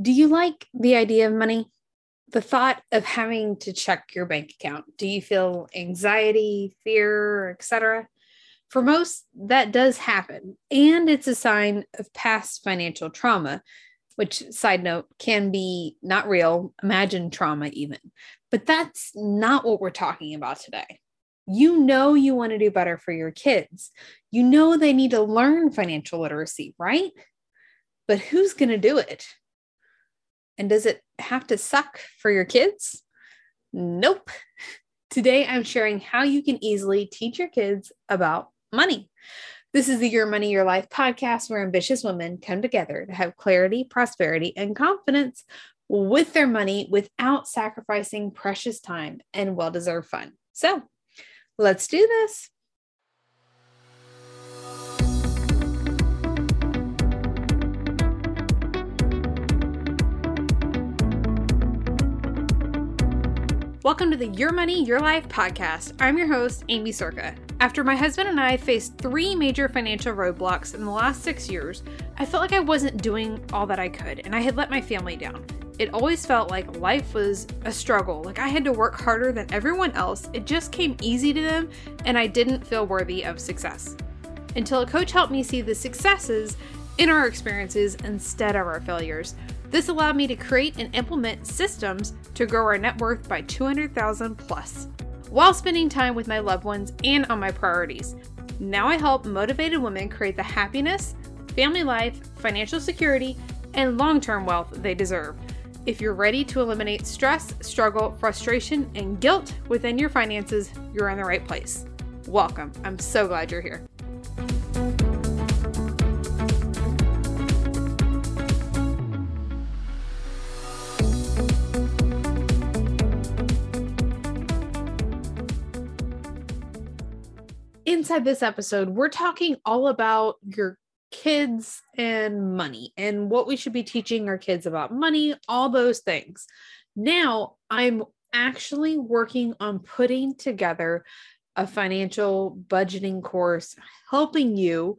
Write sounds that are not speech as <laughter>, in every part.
Do you like the idea of money? The thought of having to check your bank account? Do you feel anxiety, fear, etc.? For most, that does happen, and it's a sign of past financial trauma, which, side note, can be not real, imagined trauma, even. But that's not what we're talking about today. You know, you want to do better for your kids. You know, they need to learn financial literacy, right? But who's going to do it? And does it have to suck for your kids? Nope. Today, I'm sharing how you can easily teach your kids about money. This is the Your Money, Your Life podcast where ambitious women come together to have clarity, prosperity, and confidence with their money without sacrificing precious time and well deserved fun. So let's do this. Welcome to the Your Money, Your Life podcast. I'm your host, Aimee Cerka. After my husband and I faced three major financial roadblocks in the last six years, I felt like I wasn't doing all that I could and I had let my family down. It always felt like life was a struggle, like I had to work harder than everyone else. It just came easy to them and I didn't feel worthy of success. Until a coach helped me see the successes in our experiences instead of our failures. This allowed me to create and implement systems to grow our net worth by 200,000 plus while spending time with my loved ones and on my priorities. Now I help motivated women create the happiness, family life, financial security, and long term wealth they deserve. If you're ready to eliminate stress, struggle, frustration, and guilt within your finances, you're in the right place. Welcome. I'm so glad you're here. Inside this episode, we're talking all about your kids and money and what we should be teaching our kids about money, all those things. Now, I'm actually working on putting together a financial budgeting course helping you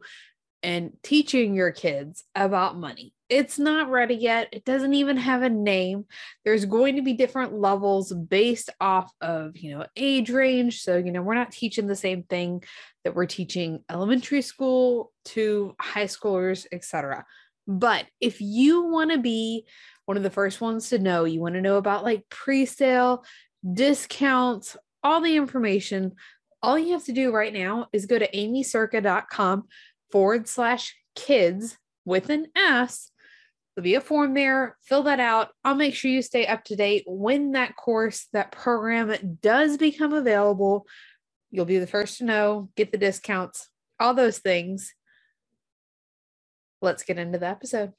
and teaching your kids about money. It's not ready yet. It doesn't even have a name. There's going to be different levels based off of, you know, age range. So, you know, we're not teaching the same thing that we're teaching elementary school to high schoolers, etc. But if you want to be one of the first ones to know, you want to know about like pre-sale, discounts, all the information, all you have to do right now is go to aimeecerka.com forward slash kids with an S There'll be a form there. Fill that out. I'll make sure you stay up to date when that course, that program does become available. You'll be the first to know, get the discounts, all those things. Let's get into the episode.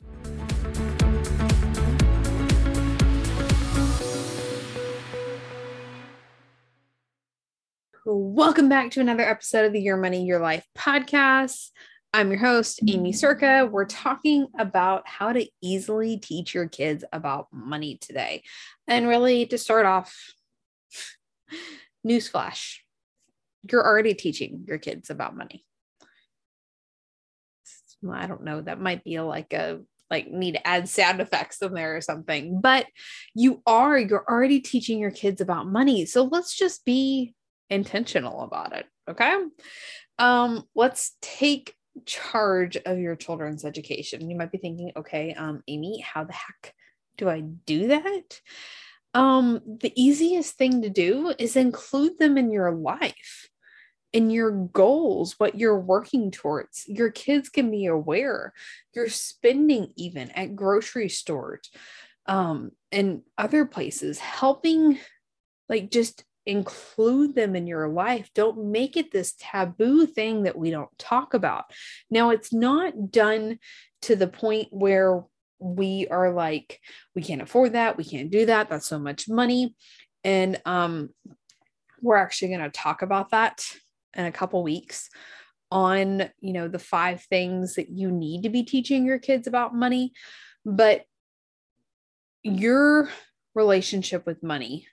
Welcome back to another episode of the Your Money, Your Life podcast. I'm your host, Aimee Cerka. We're talking about how to easily teach your kids about money today. And really, to start off, newsflash you're already teaching your kids about money. I don't know, that might be like a like need to add sound effects in there or something, but you are, you're already teaching your kids about money. So let's just be intentional about it. Okay. Um, let's take charge of your children's education. You might be thinking, okay, um, Aimee, how the heck do I do that? Um, the easiest thing to do is include them in your life, in your goals, what you're working towards. Your kids can be aware. You're spending even at grocery stores um, and other places, helping like just include them in your life. Don't make it this taboo thing that we don't talk about. Now, it's not done to the point where we are like, we can't afford that, we can't do that, that's so much money. And um, we're actually going to talk about that in a couple weeks on you know the five things that you need to be teaching your kids about money but your relationship with money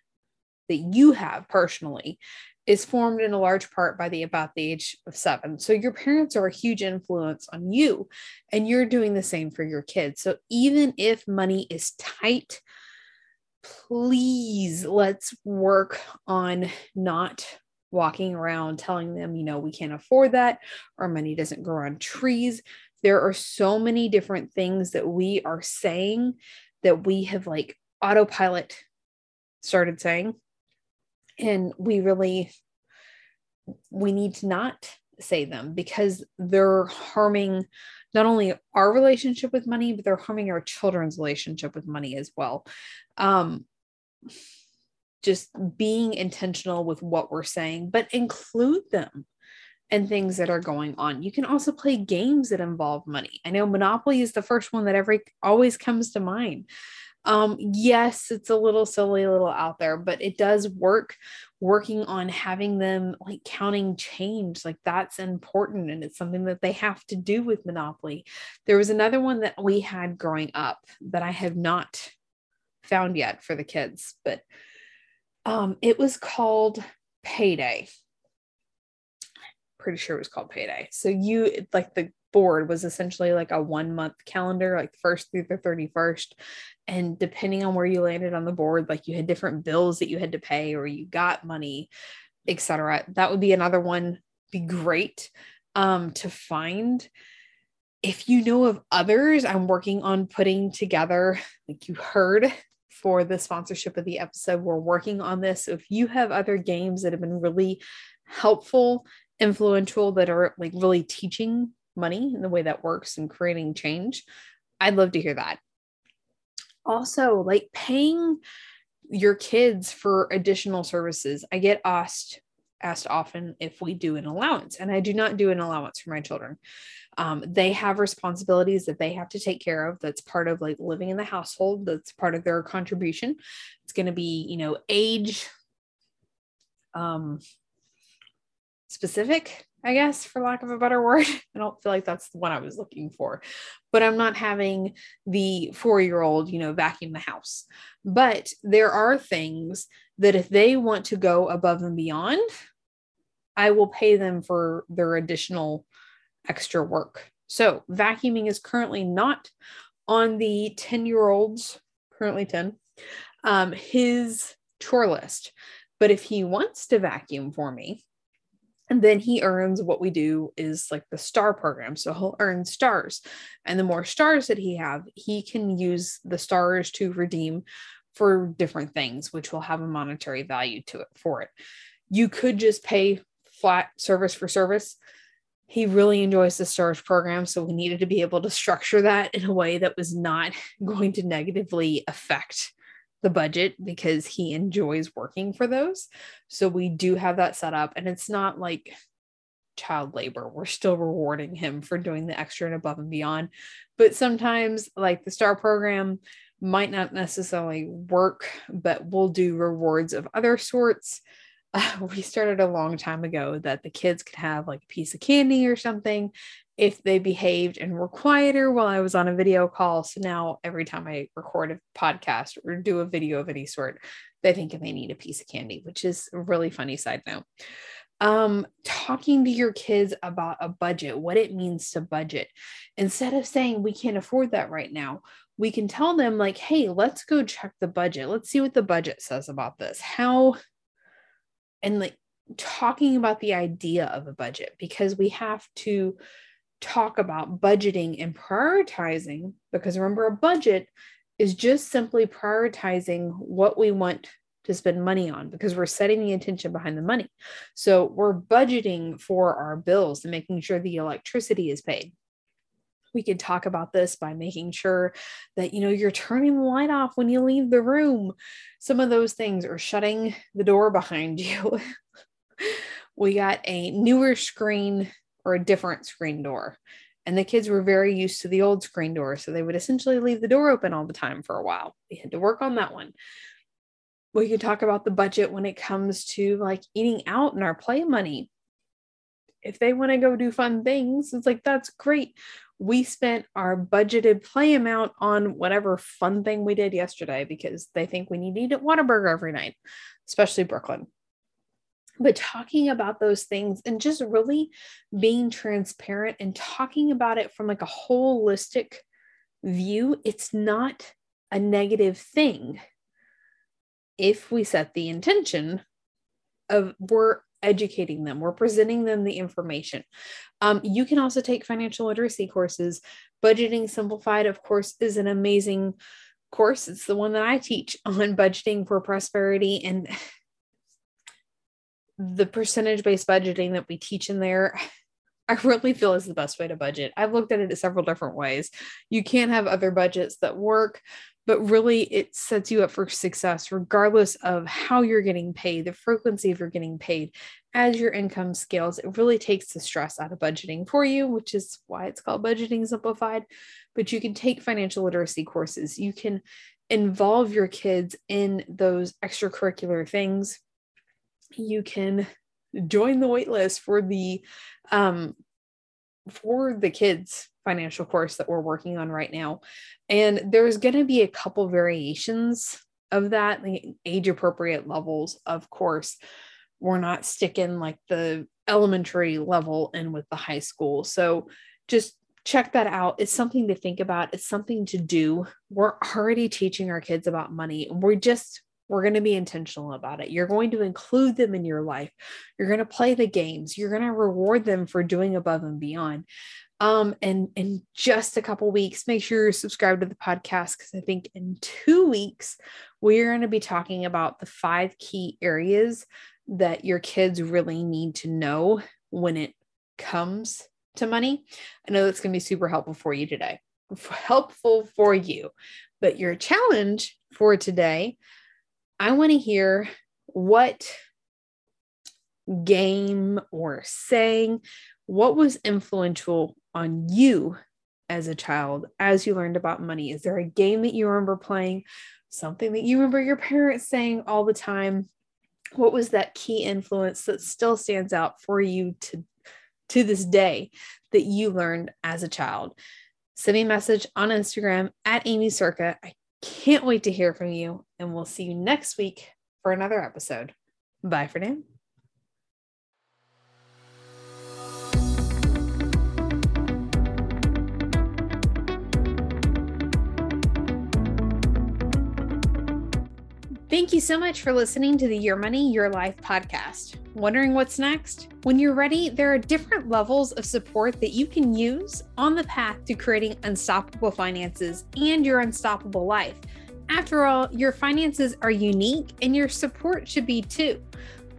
that you have personally is formed in a large part by the about the age of seven. So your parents are a huge influence on you, and you're doing the same for your kids. So even if money is tight, please let's work on not walking around telling them, you know, we can't afford that, our money doesn't grow on trees. There are so many different things that we are saying that we have like autopilot started saying and we really we need to not say them because they're harming not only our relationship with money but they're harming our children's relationship with money as well um just being intentional with what we're saying but include them and things that are going on. You can also play games that involve money. I know Monopoly is the first one that every always comes to mind. Um, yes, it's a little silly, a little out there, but it does work working on having them like counting change. Like that's important. And it's something that they have to do with Monopoly. There was another one that we had growing up that I have not found yet for the kids, but um, it was called Payday. Pretty sure it was called Payday. So you like the board was essentially like a one month calendar, like first through the 31st. And depending on where you landed on the board, like you had different bills that you had to pay or you got money, etc. That would be another one, be great um, to find. If you know of others, I'm working on putting together, like you heard for the sponsorship of the episode, we're working on this. So if you have other games that have been really helpful, influential, that are like really teaching money and the way that works and creating change, I'd love to hear that. Also, like paying your kids for additional services. I get asked asked often if we do an allowance, and I do not do an allowance for my children. Um, they have responsibilities that they have to take care of. That's part of like living in the household. That's part of their contribution. It's going to be, you know, age um, specific I guess, for lack of a better word. <laughs> I don't feel like that's the one I was looking for. But I'm not having the four year old, you know, vacuum the house. But there are things that if they want to go above and beyond, I will pay them for their additional extra work. So vacuuming is currently not on the 10 year olds, currently 10, um, his chore list. But if he wants to vacuum for me, and then he earns what we do is like the star program. So he'll earn stars. And the more stars that he have he can use the stars to redeem for different things which will have a monetary value to it for it. You could just pay flat service for service. He really enjoys the stars program so we needed to be able to structure that in a way that was not <laughs> going to negatively affect the budget because he enjoys working for those. So we do have that set up and it's not like child labor. We're still rewarding him for doing the extra and above and beyond. But sometimes like the star program might not necessarily work, but we'll do rewards of other sorts. Uh, <laughs> we started a long time ago that the kids could have like a piece of candy or something if they behaved and were quieter while I was on a video call. So now every time I record a podcast or do a video of any sort, they think they need a piece of candy, which is a really funny side note. Um, talking to your kids about a budget, what it means to budget, instead of saying we can't afford that right now, we can tell them, like, hey, let's go check the budget. Let's see what the budget says about this. How, and like talking about the idea of a budget, because we have to talk about budgeting and prioritizing because remember a budget is just simply prioritizing what we want to spend money on because we're setting the intention behind the money. So we're budgeting for our bills and making sure the electricity is paid. We could talk about this by making sure that you know you're turning the light off when you leave the room. Some of those things are shutting the door behind you. <laughs> we got a newer screen or a different screen door. And the kids were very used to the old screen door. So they would essentially leave the door open all the time for a while. We had to work on that one. We could talk about the budget when it comes to like eating out and our play money. If they want to go do fun things, it's like, that's great. We spent our budgeted play amount on whatever fun thing we did yesterday because they think we need to eat at Whataburger every night, especially Brooklyn but talking about those things and just really being transparent and talking about it from like a holistic view, it's not a negative thing. If we set the intention of we're educating them, we're presenting them the information. Um, you can also take financial literacy courses. Budgeting Simplified, of course, is an amazing course. It's the one that I teach on budgeting for prosperity. And the percentage based budgeting that we teach in there, <laughs> I really feel is the best way to budget. I've looked at it several different ways. You can have other budgets that work, but really it sets you up for success regardless of how you're getting paid, the frequency of you're getting paid. As your income scales, it really takes the stress out of budgeting for you, which is why it's called Budgeting Simplified. But you can take financial literacy courses, you can involve your kids in those extracurricular things you can join the waitlist for the um, for the kids financial course that we're working on right now. And there's going to be a couple variations of that the age appropriate levels of course. We're not sticking like the elementary level in with the high school. So just check that out. It's something to think about. It's something to do. We're already teaching our kids about money. We're just we're going to be intentional about it. You're going to include them in your life. You're going to play the games. You're going to reward them for doing above and beyond. Um, and in just a couple weeks, make sure you're subscribed to the podcast because I think in two weeks, we're going to be talking about the five key areas that your kids really need to know when it comes to money. I know that's going to be super helpful for you today, <laughs> helpful for you. But your challenge for today I want to hear what game or saying, what was influential on you as a child as you learned about money? Is there a game that you remember playing? Something that you remember your parents saying all the time? What was that key influence that still stands out for you to, to this day that you learned as a child? Send me a message on Instagram at Aimee Cerka. I can't wait to hear from you, and we'll see you next week for another episode. Bye for now. Thank you so much for listening to the Your Money, Your Life podcast. Wondering what's next? When you're ready, there are different levels of support that you can use on the path to creating unstoppable finances and your unstoppable life. After all, your finances are unique and your support should be too.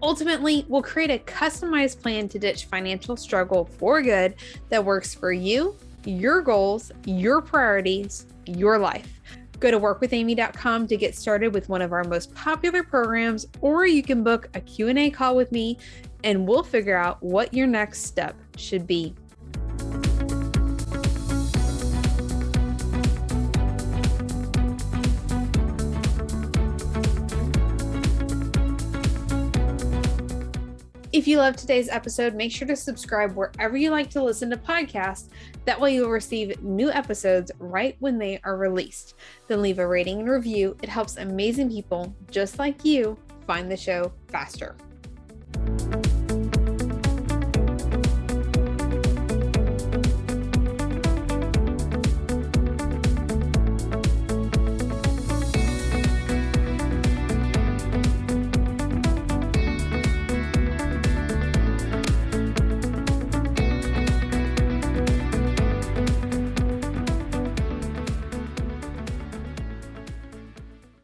Ultimately, we'll create a customized plan to ditch financial struggle for good that works for you, your goals, your priorities, your life. Go to workwithaimee.com to get started with one of our most popular programs, or you can book a Q&A call with me and we'll figure out what your next step should be. If you love today's episode, make sure to subscribe wherever you like to listen to podcasts. That way, you'll receive new episodes right when they are released. Then leave a rating and review. It helps amazing people just like you find the show faster.